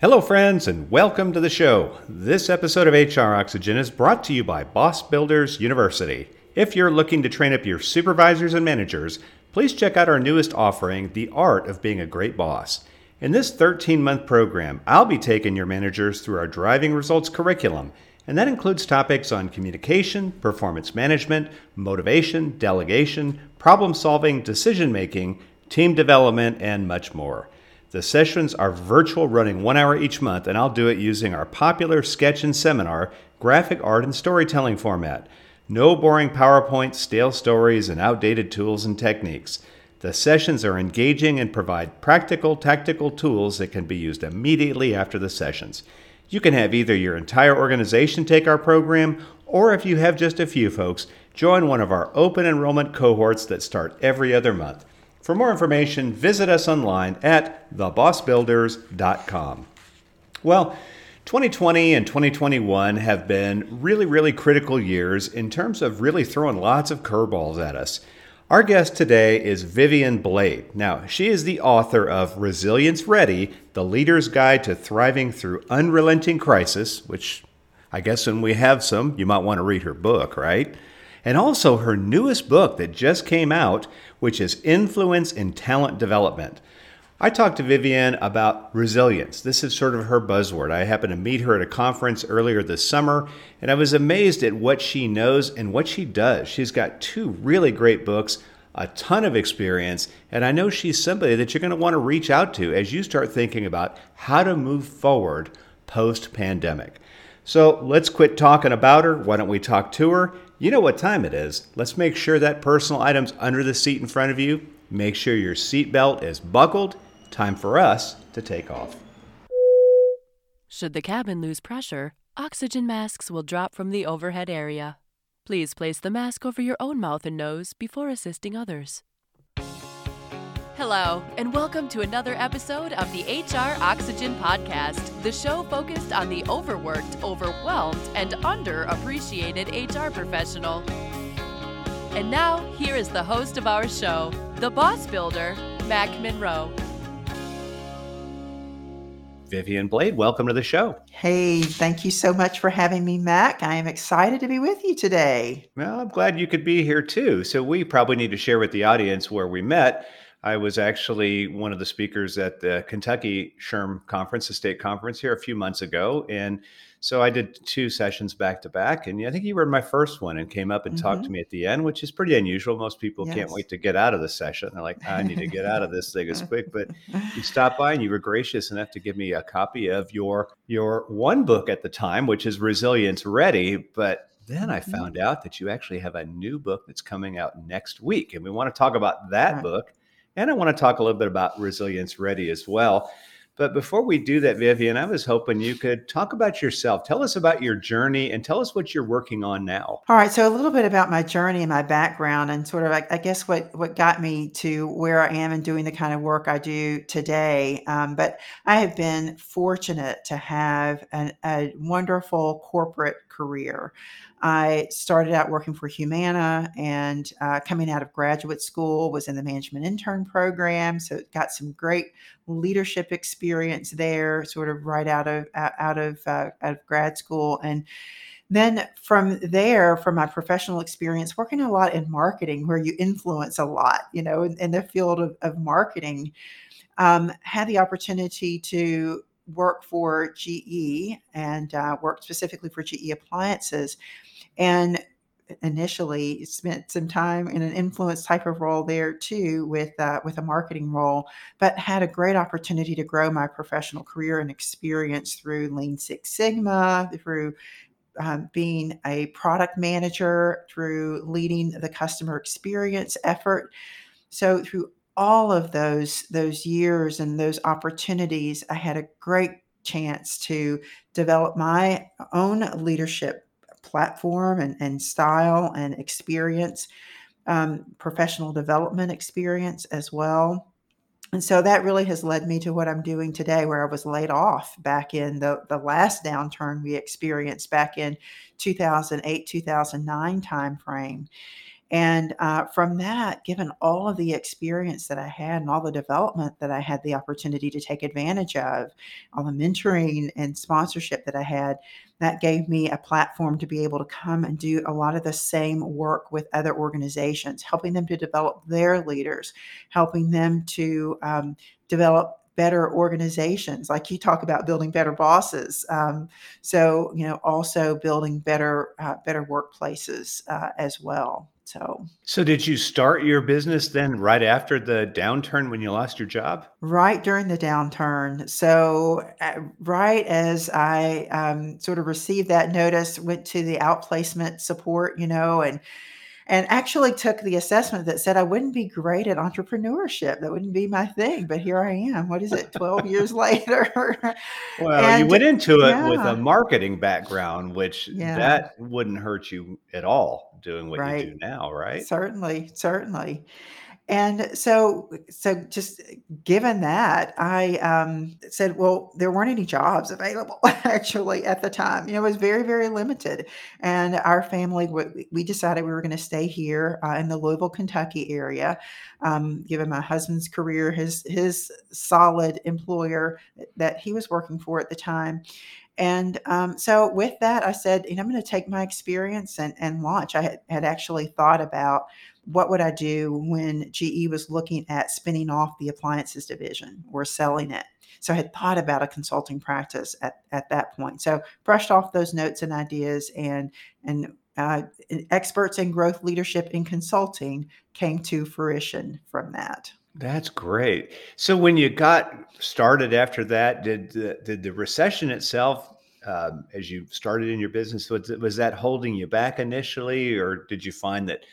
Hello, friends, and welcome to the show. This episode of HR Oxygen is brought to you by Boss Builders University. If you're looking to train up your supervisors and managers, please check out our newest offering, The Art of Being a Great Boss. In this 13 month program, I'll be taking your managers through our Driving Results curriculum, and that includes topics on communication, performance management, motivation, delegation, problem solving, decision making, team development, and much more. The sessions are virtual, running one hour each month, and I'll do it using our popular sketch and seminar, graphic art, and storytelling format. No boring PowerPoint, stale stories, and outdated tools and techniques. The sessions are engaging and provide practical, tactical tools that can be used immediately after the sessions. You can have either your entire organization take our program, or if you have just a few folks, join one of our open enrollment cohorts that start every other month. For more information, visit us online at thebossbuilders.com. Well, 2020 and 2021 have been really, really critical years in terms of really throwing lots of curveballs at us. Our guest today is Vivian Blade. Now, she is the author of Resilience Ready The Leader's Guide to Thriving Through Unrelenting Crisis, which I guess when we have some, you might want to read her book, right? And also her newest book that just came out, which is Influence in Talent Development. I talked to Vivian about resilience. This is sort of her buzzword. I happened to meet her at a conference earlier this summer, and I was amazed at what she knows and what she does. She's got two really great books, a ton of experience, and I know she's somebody that you're going to want to reach out to as you start thinking about how to move forward post pandemic. So let's quit talking about her. Why don't we talk to her? You know what time it is. Let's make sure that personal item's under the seat in front of you. Make sure your seatbelt is buckled. Time for us to take off. Should the cabin lose pressure, oxygen masks will drop from the overhead area. Please place the mask over your own mouth and nose before assisting others. Hello, and welcome to another episode of the HR Oxygen Podcast, the show focused on the overworked, overwhelmed, and underappreciated HR professional. And now, here is the host of our show, the boss builder, Mac Munro. Vivian Blade, welcome to the show. Hey, thank you so much for having me, Mac. I am excited to be with you today. Well, I'm glad you could be here too. So, we probably need to share with the audience where we met I was actually one of the speakers at the Kentucky SHRM conference, the state conference here a few months ago. And so I did two sessions back to back. And I think you were in my first one and came up and mm-hmm. talked to mm-hmm. me at the end, which is pretty unusual. Most people yes. can't wait to get out of the session. They're like, I need to get out of this thing as quick. But you stopped by and you were gracious enough to give me a copy of your your one book at the time, which is Resilience Ready. But then I mm-hmm. found out that you actually have a new book that's coming out next week. And we want to talk about that right. book and I want to talk a little bit about Resilience Ready as well. But before we do that, Vivian, I was hoping you could talk about yourself. Tell us about your journey and tell us what you're working on now. All right. So, a little bit about my journey and my background, and sort of, I, guess, what, what got me to where I am and doing the kind of work I do today. Um, but I have been fortunate to have an, a wonderful corporate career. I started out working for Humana and uh, coming out of graduate school was in the management intern program. So got some great leadership experience there, sort of right out of out of uh, out of grad school and. Then from there, from my professional experience, working a lot in marketing, where you influence a lot, you know, in, in the field of, of marketing, um, had the opportunity to work for GE and uh, worked specifically for GE appliances and initially spent some time in an influence type of role there too with uh, with a marketing role but had a great opportunity to grow my professional career and experience through lean six sigma through um, being a product manager through leading the customer experience effort. So through all of those those years and those opportunities i had a great chance to develop my own leadership platform and, and style and experience, um, professional development experience as well. And so that really has led me to what I'm doing today, where I was laid off back in the, the last downturn we experienced back in 2008, 2009 timeframe. And uh, from that, given all of the experience that I had and all the development that I had the opportunity to take advantage of, all the mentoring and sponsorship that I had, that gave me a platform to be able to come and do a lot of the same work with other organizations, helping them to develop their leaders, helping them to um, develop better organizations. Like you talk about building better bosses um, so you know also building better uh, better workplaces uh, as well so, so did you start your business then right after the downturn when you lost your job? Right during the downturn. So, uh, right as I um, sort of received that notice, went to the outplacement support, you know, and and actually took the assessment that said I wouldn't be great at entrepreneurship. That wouldn't be my thing. But here I am. What is it, 12 years later? well, and, you went into it yeah. with a marketing background, which yeah. that wouldn't hurt you at all doing what right. you do now, right? Certainly, certainly. And so, so just given that, I um, said, well, there weren't any jobs available actually at the time. You know, it was very, very limited. And our family, we decided we were going to stay here uh, in the Louisville, Kentucky area. Um, given my husband's career, his his solid employer that he was working for at the time, and um, so with that, I said, you know, I'm going to take my experience and, and launch. I had, had actually thought about what would I do when GE was looking at spinning off the appliances division or selling it. So I had thought about a consulting practice at, at that point. So brushed off those notes and ideas and and uh, experts in growth leadership in consulting came to fruition from that. That's great. So when you got started after that, did the, did the recession itself, um, as you started in your business, was, was that holding you back initially, or did you find that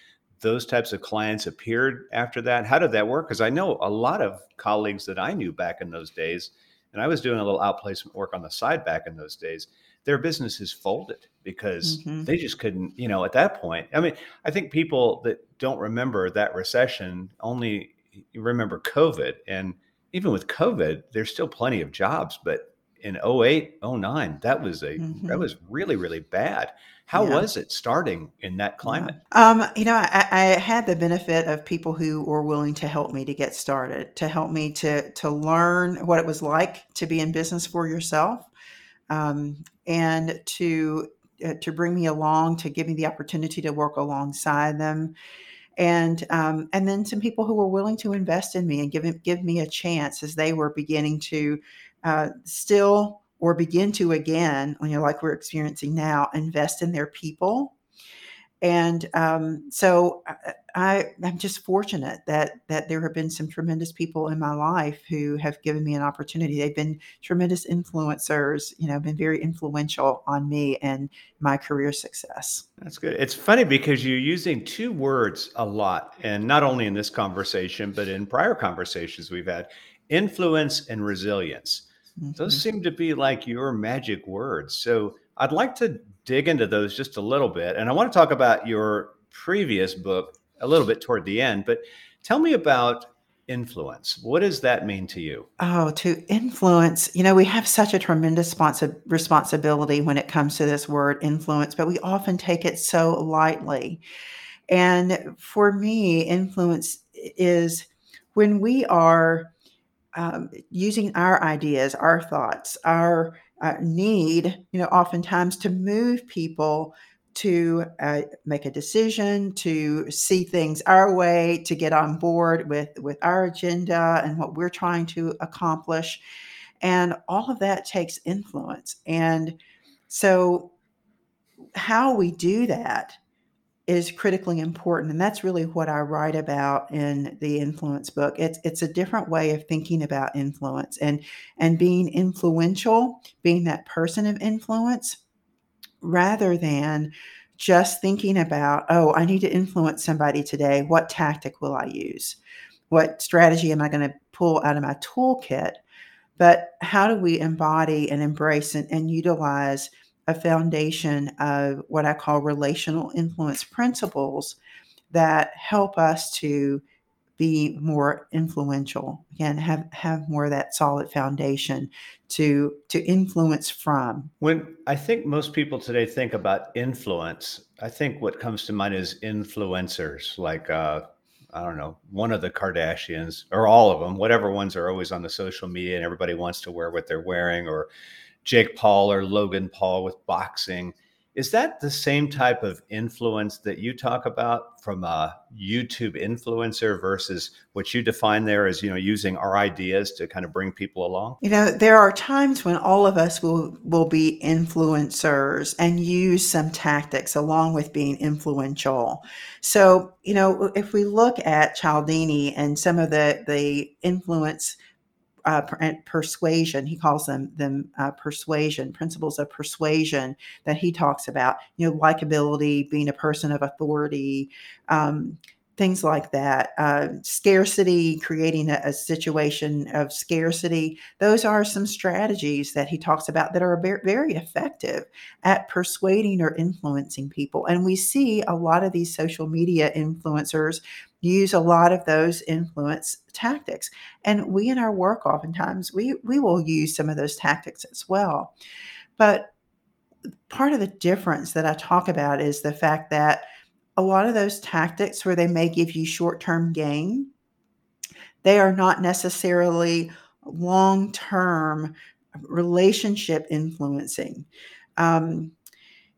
those types of clients appeared after that? How did that work? Because I know a lot of colleagues that I knew back in those days, and I was doing a little outplacement work on the side back in those days. Their businesses folded because mm-hmm. they just couldn't, you know, at that point. I mean, I think people that don't remember that recession only remember COVID, and even with COVID, there's still plenty of jobs. But in 08, 09, that was a mm-hmm. that was really really bad. How yeah. was it starting in that climate? Yeah. Um, you know, I, I, had the benefit of people who were willing to help me to get started, to help me to to learn what it was like to be in business for yourself, um, and to uh, to bring me along, to give me the opportunity to work alongside them and um, and then some people who were willing to invest in me and give give me a chance as they were beginning to uh, still or begin to again, you know, like we're experiencing now, invest in their people and um, so I, am just fortunate that that there have been some tremendous people in my life who have given me an opportunity. They've been tremendous influencers, you know, been very influential on me and my career success. That's good. It's funny because you're using two words a lot, and not only in this conversation, but in prior conversations we've had: influence and resilience. Mm-hmm. Those seem to be like your magic words. So I'd like to dig into those just a little bit. And I want to talk about your previous book a little bit toward the end, but tell me about influence. What does that mean to you? Oh, to influence, you know, we have such a tremendous sponsi- responsibility when it comes to this word influence, but we often take it so lightly. And for me, influence is when we are um, using our ideas, our thoughts, our uh, need, you know, oftentimes to move people to uh, make a decision, to see things our way, to get on board with with our agenda and what we're trying to accomplish, and all of that takes influence. And so, how we do that is critically important and that's really what I write about in the influence book. It's it's a different way of thinking about influence and and being influential being that person of influence rather than just thinking about oh I need to influence somebody today. What tactic will I use? What strategy am I going to pull out of my toolkit? But how do we embody and embrace and, and utilize a foundation of what I call relational influence principles that help us to be more influential again have have more of that solid foundation to to influence from. When i think most people today think about influence. I think what comes to mind is influencers like uh I don't know, one of the Kardashians or all of them, whatever ones are always on the social media and everybody wants to wear what they're wearing, or Jake Paul or Logan Paul with boxing. Is that the same type of influence that you talk about from a YouTube influencer versus what you define there as, you know, using our ideas to kind of bring people along? You know, there are times when all of us will will be influencers and use some tactics along with being influential. So, you know, if we look at Cialdini and some of the the influence uh, persuasion. He calls them them uh, persuasion principles of persuasion that he talks about. You know, likability, being a person of authority, um, things like that. Uh, scarcity, creating a, a, situation of scarcity. Those are some strategies that he talks about that are very effective at persuading or influencing people. And we see a lot of these social media influencers use a lot of those influence tactics. And we in our work oftentimes we we will use some of those tactics as well. But part of the difference that I talk about is the fact that a lot of those tactics where they may give you short-term gain, they are not necessarily long-term relationship influencing. Um,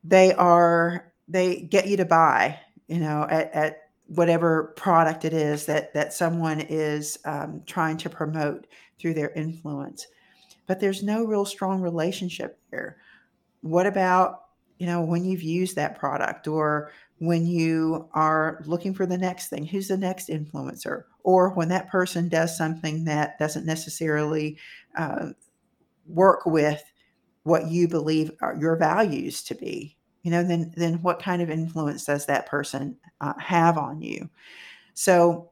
they are they get you to buy, you know, at, at whatever product it is that that someone is um, trying to promote through their influence but there's no real strong relationship there what about you know when you've used that product or when you are looking for the next thing who's the next influencer? Or when that person does something that doesn't necessarily uh, work with what you believe are your values to be you know then then what kind of influence does that person uh, have on you? So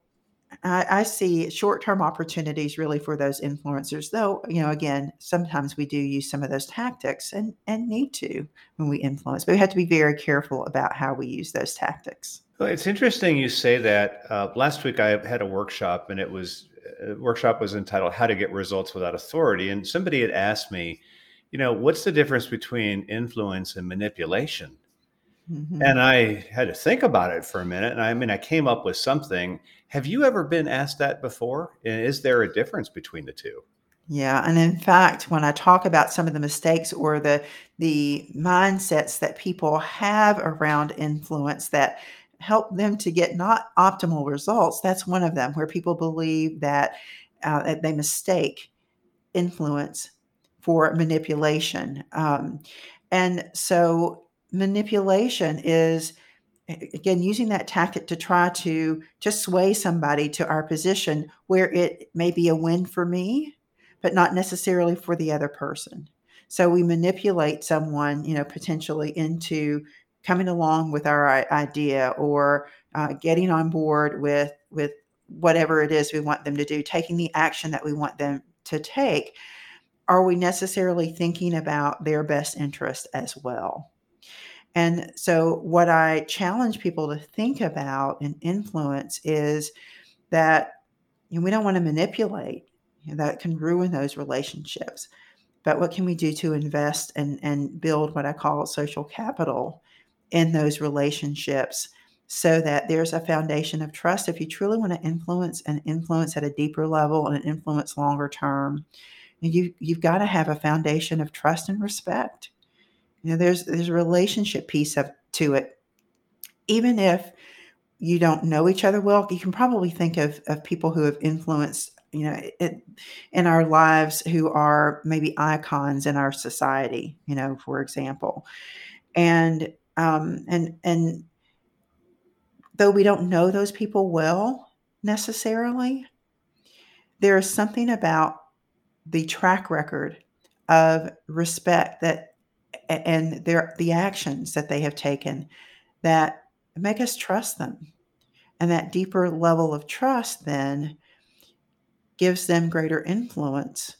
I, I see short-term opportunities really for those influencers though you know again sometimes we do use some of those tactics and and need to when we influence but we have to be very careful about how we use those tactics well, it's interesting you say that uh, last week i had a workshop and it was uh, workshop was entitled how to get results without authority and somebody had asked me you know, what's the difference between influence and manipulation? Mm-hmm. And I had to think about it for a minute. And I mean, I came up with something. Have you ever been asked that before? And is there a difference between the two? Yeah, and in fact, when I talk about some of the mistakes or the the mindsets that people have around influence that help them to get not optimal results, that's one of them where people believe that uh, they mistake influence for manipulation. Um, and so manipulation is again using that tactic to try to to sway somebody to our position where it may be a win for me but not necessarily for the other person so we manipulate someone you know potentially into coming along with our idea or uh, getting on board with with whatever it is we want them to do taking the action that we want them to take are we necessarily thinking about their best interest as well? And so, what I challenge people to think about and influence is that you know, we don't want to manipulate, you know, that can ruin those relationships. But what can we do to invest and, and build what I call social capital in those relationships so that there's a foundation of trust? If you truly want to influence and influence at a deeper level and influence longer term, you you've got to have a foundation of trust and respect. You know, there's there's a relationship piece of to it. Even if you don't know each other well, you can probably think of of people who have influenced you know it, in our lives who are maybe icons in our society. You know, for example, and um, and and though we don't know those people well necessarily, there is something about the track record of respect that and their the actions that they have taken that make us trust them and that deeper level of trust then gives them greater influence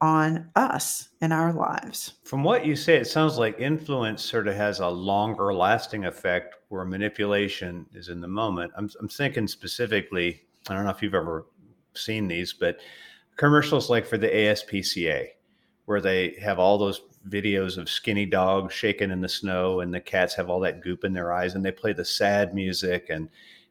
on us in our lives. From what you say, it sounds like influence sort of has a longer lasting effect where manipulation is in the moment. I'm, I'm thinking specifically I don't know if you've ever seen these, but commercials like for the ASPCA, where they have all those videos of skinny dogs shaking in the snow and the cats have all that goop in their eyes and they play the sad music and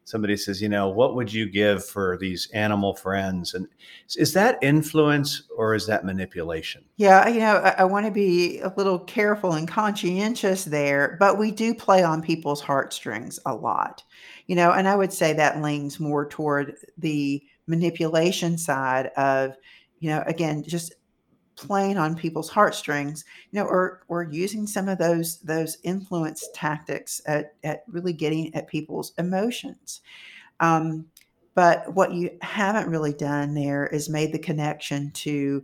somebody says, you know, what would you give for these animal friends? And is that influence or is that manipulation? Yeah, you know, I, I want to be a little careful and conscientious there, but we do play on people's heartstrings a lot, you know, and I would say that leans more toward the manipulation side of, you know, again, just playing on people's heartstrings, you know, or or using some of those those influence tactics at, at really getting at people's emotions. Um, but what you haven't really done there is made the connection to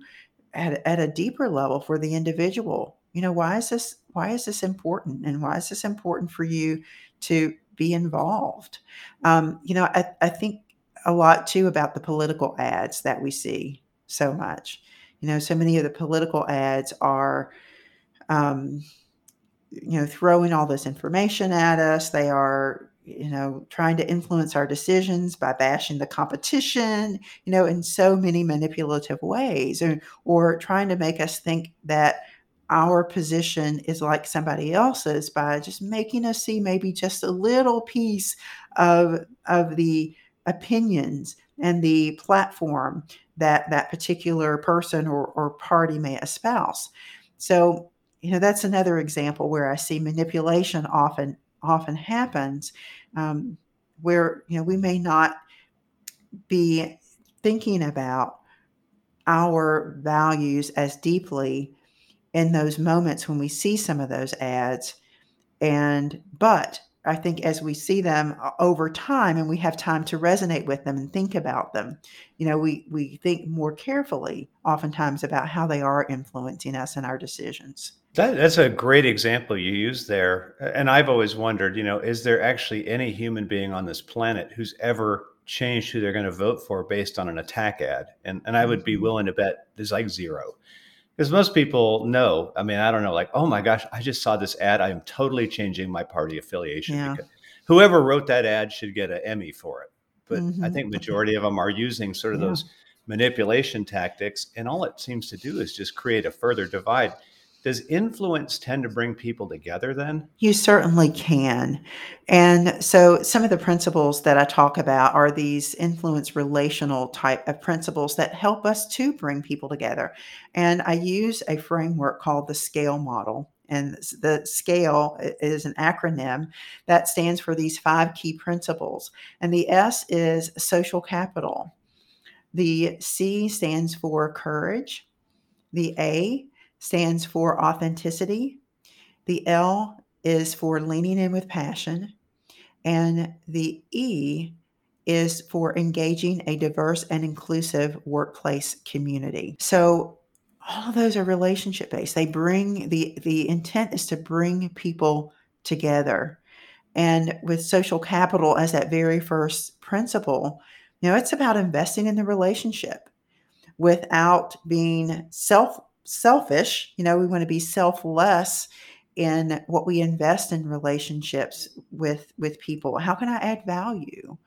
at, at a deeper level for the individual. You know, why is this why is this important? And why is this important for you to be involved? Um, you know, I, I think a lot too about the political ads that we see so much you know, so many of the political ads are, um, you know, throwing all this information at us. They are, you know, trying to influence our decisions by bashing the competition, you know, in so many manipulative ways, or, or trying to make us think that our position is like somebody else's by just making us see maybe just a little piece of of the opinions and the platform that that particular person or, or party may espouse. So, you know, that's another example where I see manipulation often often happens, um, where you know we may not be thinking about our values as deeply in those moments when we see some of those ads and but I think as we see them uh, over time and we have time to resonate with them and think about them, you know, we, we think more carefully oftentimes about how they are influencing us and our decisions. That, that's a great example you use there. And I've always wondered, you know, is there actually any human being on this planet who's ever changed who they're going to vote for based on an attack ad? And, and I would be mm-hmm. willing to bet there's like zero because most people know i mean i don't know like oh my gosh i just saw this ad i am totally changing my party affiliation yeah. whoever wrote that ad should get an emmy for it but mm-hmm. i think majority of them are using sort of yeah. those manipulation tactics and all it seems to do is just create a further divide does influence tend to bring people together then? You certainly can. And so some of the principles that I talk about are these influence relational type of principles that help us to bring people together. And I use a framework called the scale model. And the scale is an acronym that stands for these five key principles. And the S is social capital. The C stands for courage. The A stands for authenticity. The L is for leaning in with passion. And the E is for engaging a diverse and inclusive workplace community. So all of those are relationship based. They bring the the intent is to bring people together. And with social capital as that very first principle, you know, it's about investing in the relationship without being self selfish. You know, we want to be selfless in what we invest in relationships with with people. How can I add value?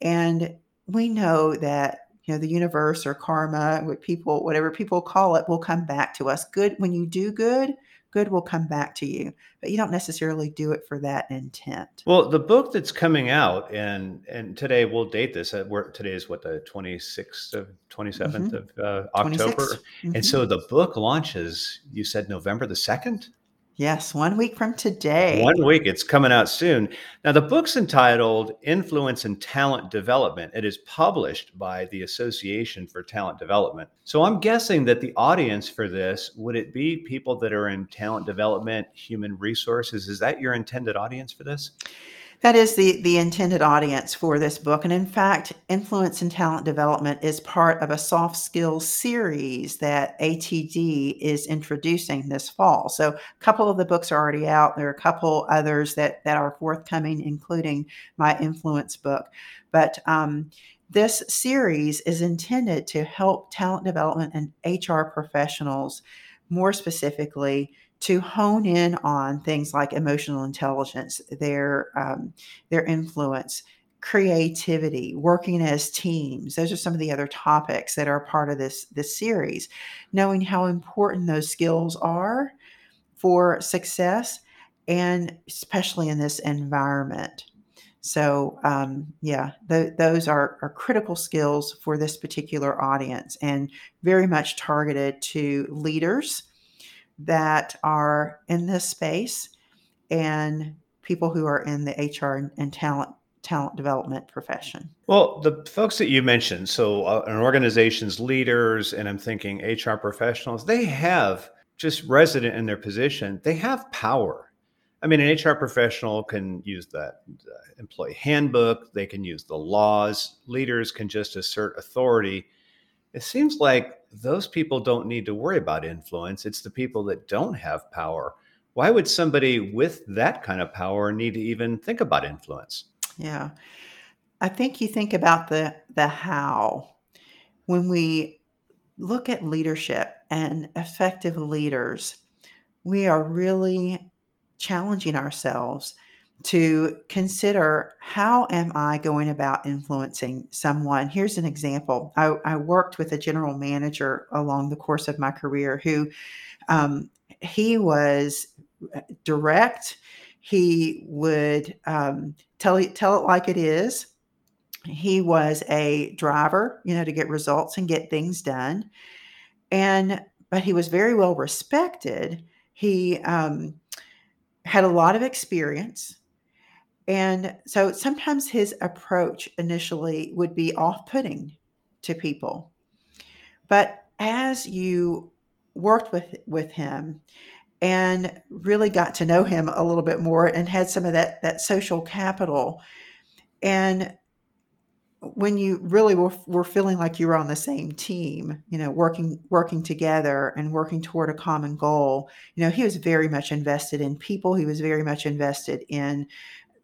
And we know that you know the universe or karma, what people, whatever people call it, will come back to us. Good when you do good, good will come back to you but you don't necessarily do it for that intent well the book that's coming out and and today we'll date this uh, we're, today is what the 26th of 27th mm-hmm. of uh, october mm-hmm. and so the book launches you said november the 2nd Yes, one week from today. One week. It's coming out soon. Now, the book's entitled Influence and Talent Development. It is published by the Association for Talent Development. So I'm guessing that the audience for this would it be people that are in talent development, human resources? Is that your intended audience for this? That is the, the intended audience for this book. And in fact, influence and talent development is part of a soft skills series that ATD is introducing this fall. So a couple of the books are already out. There are a couple others that, that are forthcoming, including my influence book. But um, this series is intended to help talent development and HR professionals more specifically to hone in on things like emotional intelligence, their um, their influence, creativity, working as teams. Those are some of the other topics that are part of this this series. Knowing how important those skills are for success, and especially in this environment. So, um, yeah, th- those are, are critical skills for this particular audience and very much targeted to leaders that are in this space and people who are in the HR and talent talent development profession. Well, the folks that you mentioned, so uh, an organization's leaders, and I'm thinking HR professionals, they have just resident in their position, they have power. I mean, an HR professional can use that uh, employee handbook, they can use the laws, leaders can just assert authority. It seems like those people don't need to worry about influence. It's the people that don't have power. Why would somebody with that kind of power need to even think about influence? Yeah. I think you think about the the how when we look at leadership and effective leaders, we are really challenging ourselves to consider how am I going about influencing someone? Here's an example. I, I worked with a general manager along the course of my career who um, he was uh, direct. He would um, tell tell it like it is. He was a driver, you know, to get results and get things done. And but he was very well respected. He um, had a lot of experience. And so sometimes his approach initially would be off putting to people. But as you worked with, with him and really got to know him a little bit more and had some of that, that social capital, and when you really were, were feeling like you were on the same team, you know, working working together and working toward a common goal, you know, he was very much invested in people. He was very much invested in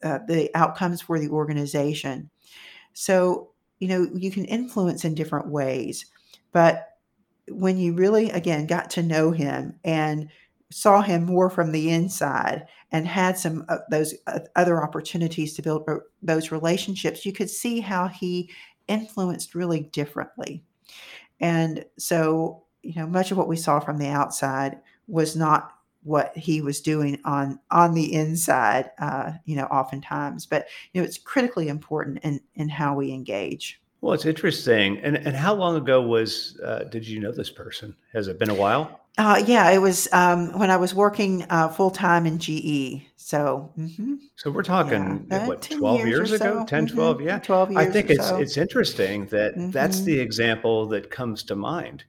uh, the outcomes for the organization. So, you know, you can influence in different ways, but when you really again got to know him and saw him more from the inside and had some of those other opportunities to build uh, those relationships, you could see how he influenced really differently. And so, you know, much of what we saw from the outside was not what he was doing on on the inside uh, you know oftentimes but you know it's critically important in in how we engage well it's interesting and and how long ago was uh, did you know this person has it been a while uh, yeah, it was um, when I was working uh, full time in GE. So, mm-hmm. so we're talking yeah. what twelve years, years ago, so. 10, mm-hmm. 12? Yeah, twelve years. I think it's so. it's interesting that mm-hmm. that's the example that comes to mind.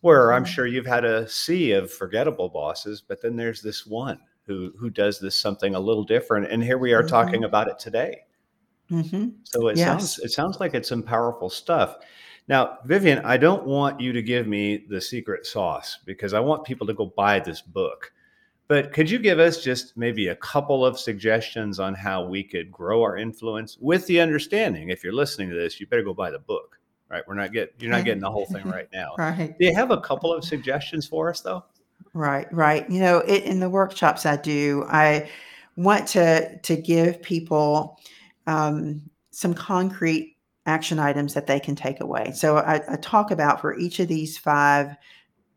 Where I'm mm-hmm. sure you've had a sea of forgettable bosses, but then there's this one who who does this something a little different, and here we are talking mm-hmm. about it today. Mm-hmm. So it yes. sounds it sounds like it's some powerful stuff. Now, Vivian, I don't want you to give me the secret sauce because I want people to go buy this book. But could you give us just maybe a couple of suggestions on how we could grow our influence with the understanding if you're listening to this, you better go buy the book. Right? We're not getting you're not getting the whole thing right now. right. Do you have a couple of suggestions for us though? Right, right. You know, it, in the workshops I do, I want to to give people um, some concrete action items that they can take away. So I, I talk about for each of these five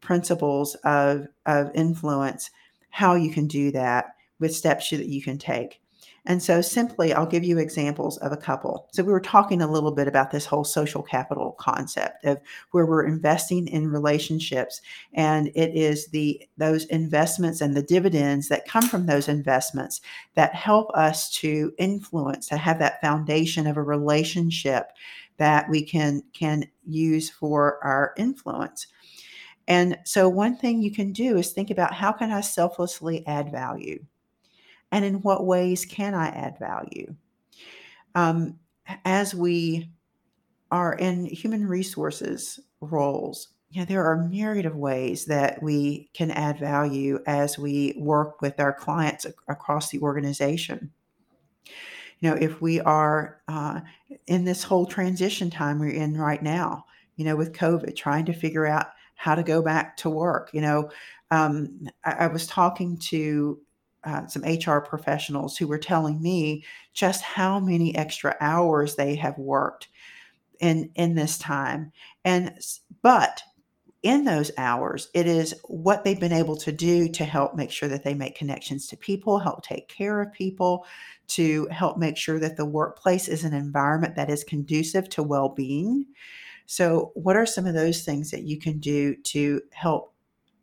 principles of, of influence how you can do that with steps that you can take. And so, simply, I'll give you examples of a couple. So, we were talking a little bit about this whole social capital concept of where we're investing in relationships, and it is the those investments and the dividends that come from those investments that help us to influence, to have that foundation of a relationship that we can can use for our influence. And so, one thing you can do is think about how can I selflessly add value and in what ways can I add value? Um, as we are in human resources roles, you know, there are myriad of ways that we can add value as we work with our clients across the organization. You know, if we are uh, in this whole transition time we're in right now, you know, with COVID, trying to figure out how to go back to work, you know, um, I, I was talking to uh, some HR professionals who were telling me just how many extra hours they have worked in in this time, and but in those hours, it is what they've been able to do to help make sure that they make connections to people, help take care of people, to help make sure that the workplace is an environment that is conducive to well being. So, what are some of those things that you can do to help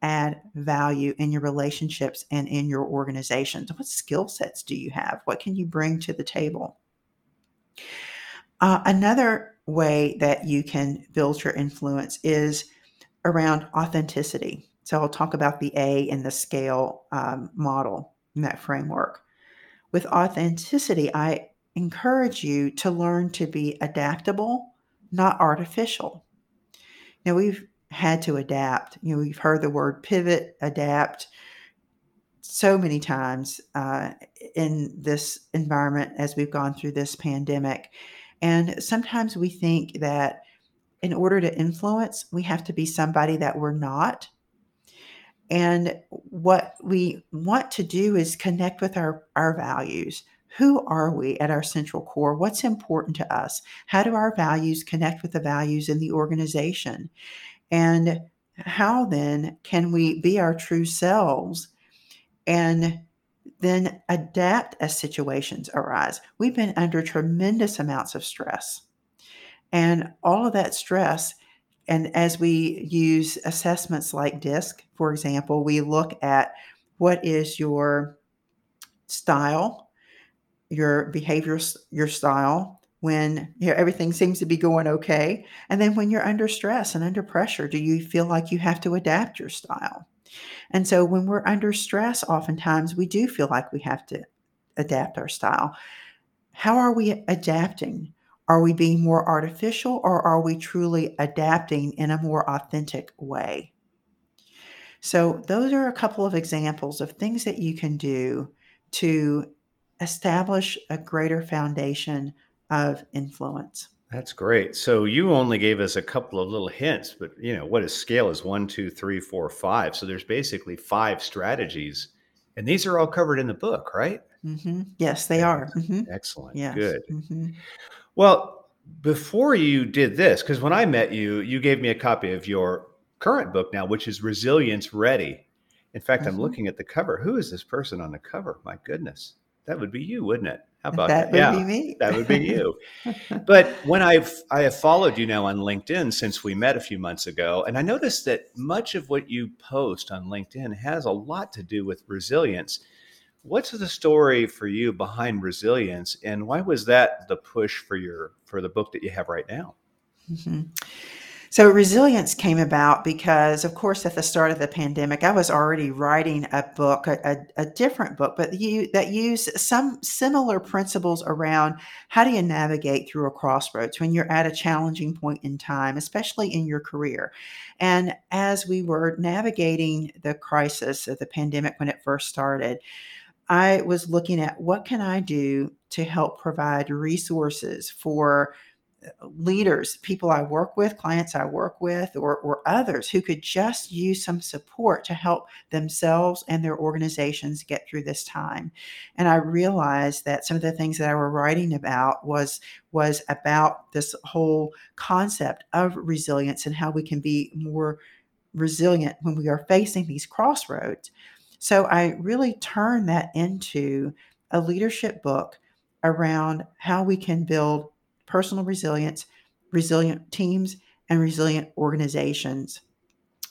add value in your relationships and in your organizations? What skill sets do you have? What can you bring to the table? Uh, another way that you can build your influence is around authenticity. So I'll talk about the A in the scale um, model in that framework. With authenticity, I encourage you to learn to be adaptable, not artificial. Now, we've had to adapt. You know, we've heard the word pivot, adapt so many times uh, in this environment as we've gone through this pandemic. And sometimes we think that in order to influence, we have to be somebody that we're not. And what we want to do is connect with our, our values. Who are we at our central core? What's important to us? How do our values connect with the values in the organization? And how then can we be our true selves and then adapt as situations arise? We've been under tremendous amounts of stress and all of that stress, and as we use assessments like DISC, for example, we look at what is your style, your behavior, your style when you know, everything seems to be going okay. And then when you're under stress and under pressure, do you feel like you have to adapt your style? And so when we're under stress, oftentimes we do feel like we have to adapt our style. How are we adapting? Are we being more artificial or are we truly adapting in a more authentic way? So, those are a couple of examples of things that you can do to establish a greater foundation of influence. That's great. So you only gave us a couple of little hints, but you know what a scale is one, two, three, four, five. So there's basically five strategies, and these are all covered in the book, right? Mm-hmm. Yes, they are. Mm-hmm. Excellent. Yes. Good. Mm-hmm. Well, before you did this, because when I met you, you gave me a copy of your current book now, which is Resilience Ready. In fact, I'm Mhm. looking at the cover. Who is this person on the cover? My goodness. That would be you, wouldn't it? How about That that? would yeah, be me. that would be you. But when I've I have followed you now on LinkedIn since we met a few months ago, and I noticed that much of what you post on LinkedIn has a lot to do with resilience. What's the story for you behind resilience, and why was that the push for your for the book that you have right now? Mhm. So, resilience came about because, of course, at the start of the pandemic, I was already writing a book, a, a, a different book, but you, that used some similar principles around how do you navigate through a crossroads when you're at a challenging point in time, especially in your career. And as we were navigating the crisis of the pandemic when it first started, I was looking at what can I do to help provide resources for Uh, leaders, people I work with, clients I work with, or, or others who could just use some support to help themselves and their organizations get through this time. And I realized that some of the things that I were writing about was was about this whole concept of resilience and how we can be more resilient when we are facing these crossroads. So I really turned that into a leadership book around how we can build personal resilience, resilient teams, and resilient organizations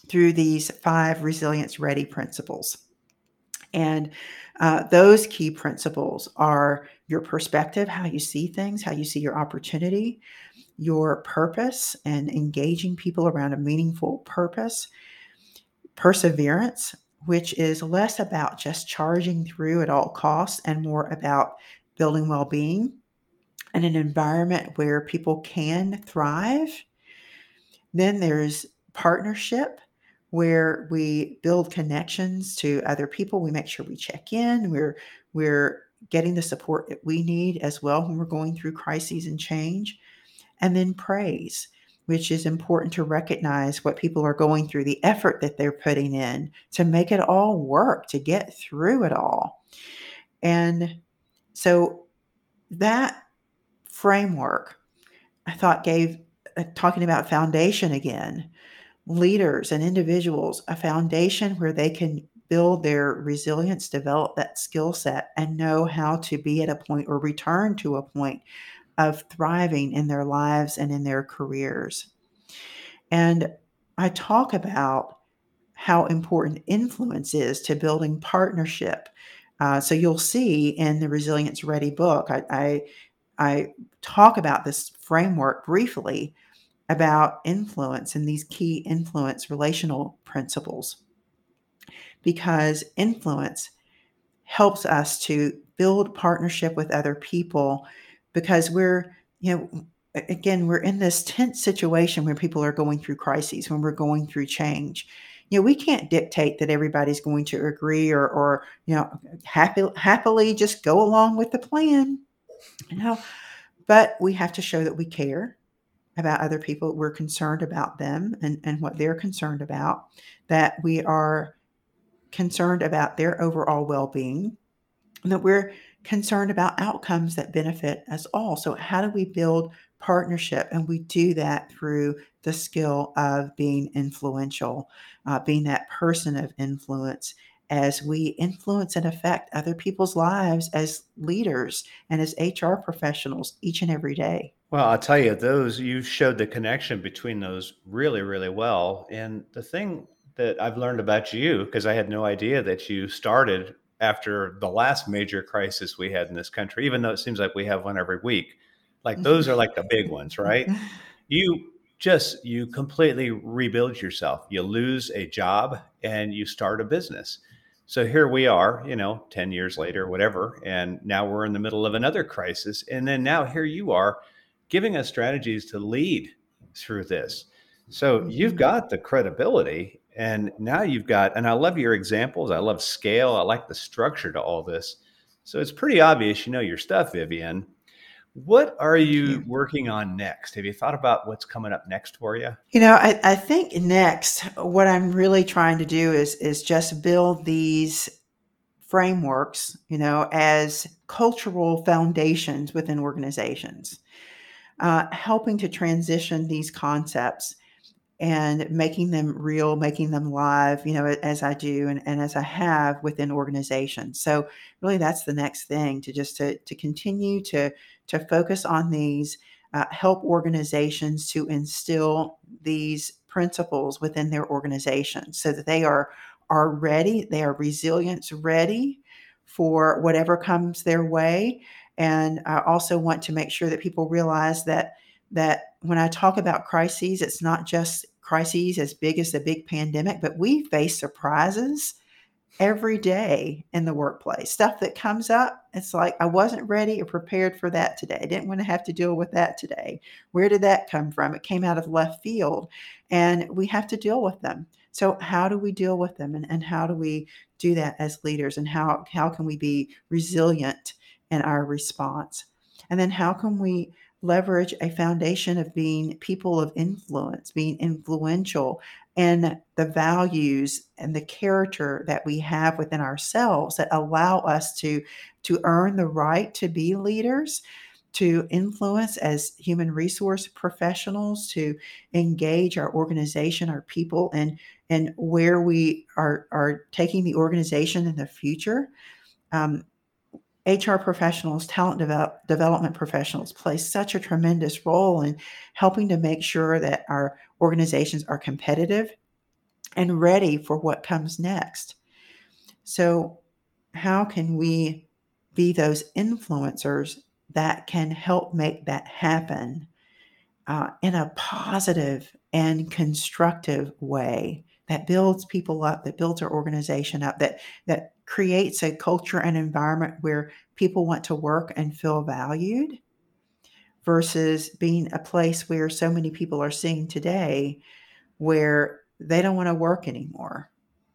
through these five resilience ready principles. And uh, those key principles are your perspective, how you see things, how you see your opportunity, your purpose, and engaging people around a meaningful purpose, perseverance, which is less about just charging through at all costs and more about building well being and an environment where people can thrive. Then there's partnership, where we build connections to other people. We make sure we check in. We're we're getting the support that we need as well when we're going through crises and change. And then praise, which is important to recognize what people are going through, the effort that they're putting in to make it all work, to get through it all. And so that framework, I thought, gave uh, talking about foundation again, leaders and individuals a foundation where they can build their resilience, develop that skill set, and know how to be at a point or return to a point of thriving in their lives and in their careers. And I talk about how important influence is to building partnership. Uh, so you'll see in the Resilience Ready book, I, I, I talk about this framework briefly about influence and these key influence relational principles because influence helps us to build partnership with other people because we're, you know, again, we're in this tense situation where people are going through crises, when we're going through change. You know, we can't dictate that everybody's going to agree or, or you know, happy, happily just go along with the plan. You know, but we have to show that we care about other people. We're concerned about them and, and what they're concerned about, that we are concerned about their overall well being, and that we're concerned about outcomes that benefit us all. So, how do we build partnership? And we do that through the skill of being influential, uh, being that person of influence as we influence and affect other people's lives as leaders and as HR professionals each and every day. Well, I'll tell you, those you showed the connection between those really, really well. And the thing that I've learned about you, because I had no idea that you started after the last major crisis we had in this country, even though it seems like we have one every week. Like those are like the big ones, right? You just you completely rebuild yourself. You lose a job and you start a business. So here we are, you know, 10 years later, whatever, and now we're in the middle of another crisis. And then now here you are giving us strategies to lead through this. So you've mm-hmm. got the credibility and now you've got, and I love your examples. I love scale. I like the structure to all this. So it's pretty obvious you know your stuff, Vivian. What are you working on next? Have you thought about what's coming up next for you? You know, I, I think next, what I'm really trying to do is is just build these frameworks, you know, as cultural foundations within organizations, uh, helping to transition these concepts and making them real, making them live, you know, as I do and, and as I have within organizations. So really that's the next thing to just to, to continue to, to focus on these, uh, help organizations to instill these principles within their organizations so that they are, are ready, they are resilience ready for whatever comes their way. And I also want to make sure that people realize that that when I talk about crises, it's not just crises as big as the big pandemic, but we face surprises every day in the workplace. Stuff that comes up, it's like I wasn't ready or prepared for that today. I didn't want to have to deal with that today. Where did that come from? It came out of left field, and we have to deal with them. So, how do we deal with them, and, and how do we do that as leaders, and how how can we be resilient in our response? And then, how can we leverage a foundation of being people of influence, being influential, and the values and the character that we have within ourselves that allow us to to earn the right to be leaders to influence as human resource professionals to engage our organization our people and and where we are are taking the organization in the future. Um, HR professionals, talent develop, development professionals play such a tremendous role in helping to make sure that our organizations are competitive and ready for what comes next. So, how can we be those influencers that can help make that happen uh, in a positive and constructive way that builds people up, that builds our organization up, that that creates a culture and environment where people want to work and feel valued versus being a place where so many people are seeing today where they don't want to work anymore.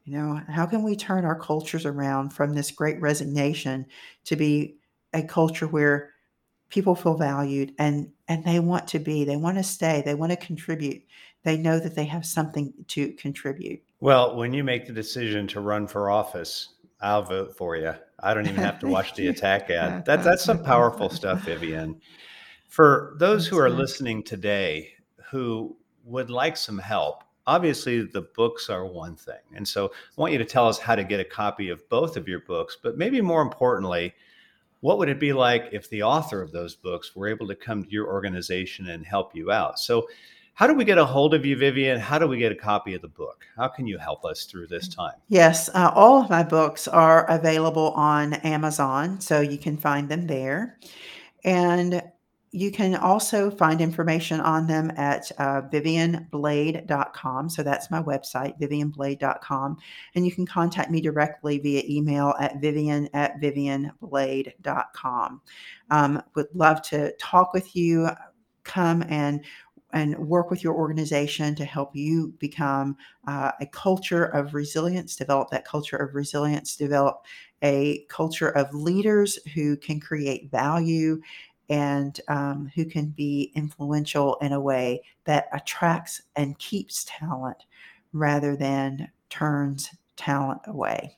You know, how can we turn our cultures around from this great resignation to be a culture where people feel valued and and they want to be they want to stay they want to contribute they know that they have something to contribute well when you make the decision to run for office i'll vote for you i don't even have to watch the attack ad. That, that's some powerful stuff vivian. For those who are listening today who would like some help obviously the books are one thing. And so i want you to tell us how to get a copy of both of your books but maybe more importantly what would it be like if the author of those books were able to come to your organization and help you out? So, how do we get a hold of you, Vivian? How do we get a copy of the book? How can you help us through this time? Yes, uh, all of my books are available on Amazon, so you can find them there. And you can also find information on them at uh, vivianblade.com. So that's my website, vivianblade.com. And you can contact me directly via email at vivian at vivianblade.com. Um, would love to talk with you. Come and and work with your organization to help you become uh, a culture of resilience, develop that culture of resilience, develop a culture of leaders who can create value and um, who can be influential in a way that attracts and keeps talent rather than turns talent away.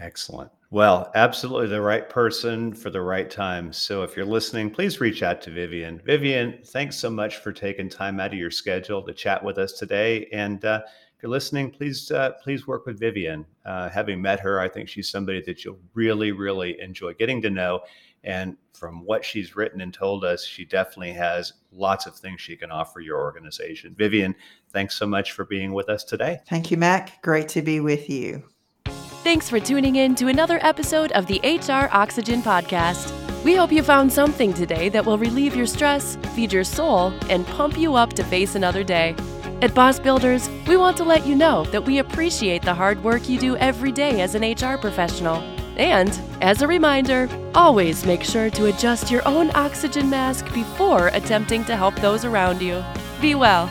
Excellent. Well, absolutely the right person for the right time. So if you're listening, please reach out to Vivian. Vivian, thanks so much for taking time out of your schedule to chat with us today. And uh, if you're listening, please uh, please work with Vivian. Uh, having met her, I think she's somebody that you'll really, really enjoy getting to know. And from what she's written and told us, she definitely has lots of things she can offer your organization. Vivian, thanks so much for being with us today. Thank you, Mac. Great to be with you. Thanks for tuning in to another episode of the HR Oxygen Podcast. We hope you found something today that will relieve your stress, feed your soul, and pump you up to face another day. At Boss Builders, we want to let you know that we appreciate the hard work you do every day as an HR professional. And, as a reminder, always make sure to adjust your own oxygen mask before attempting to help those around you. Be well.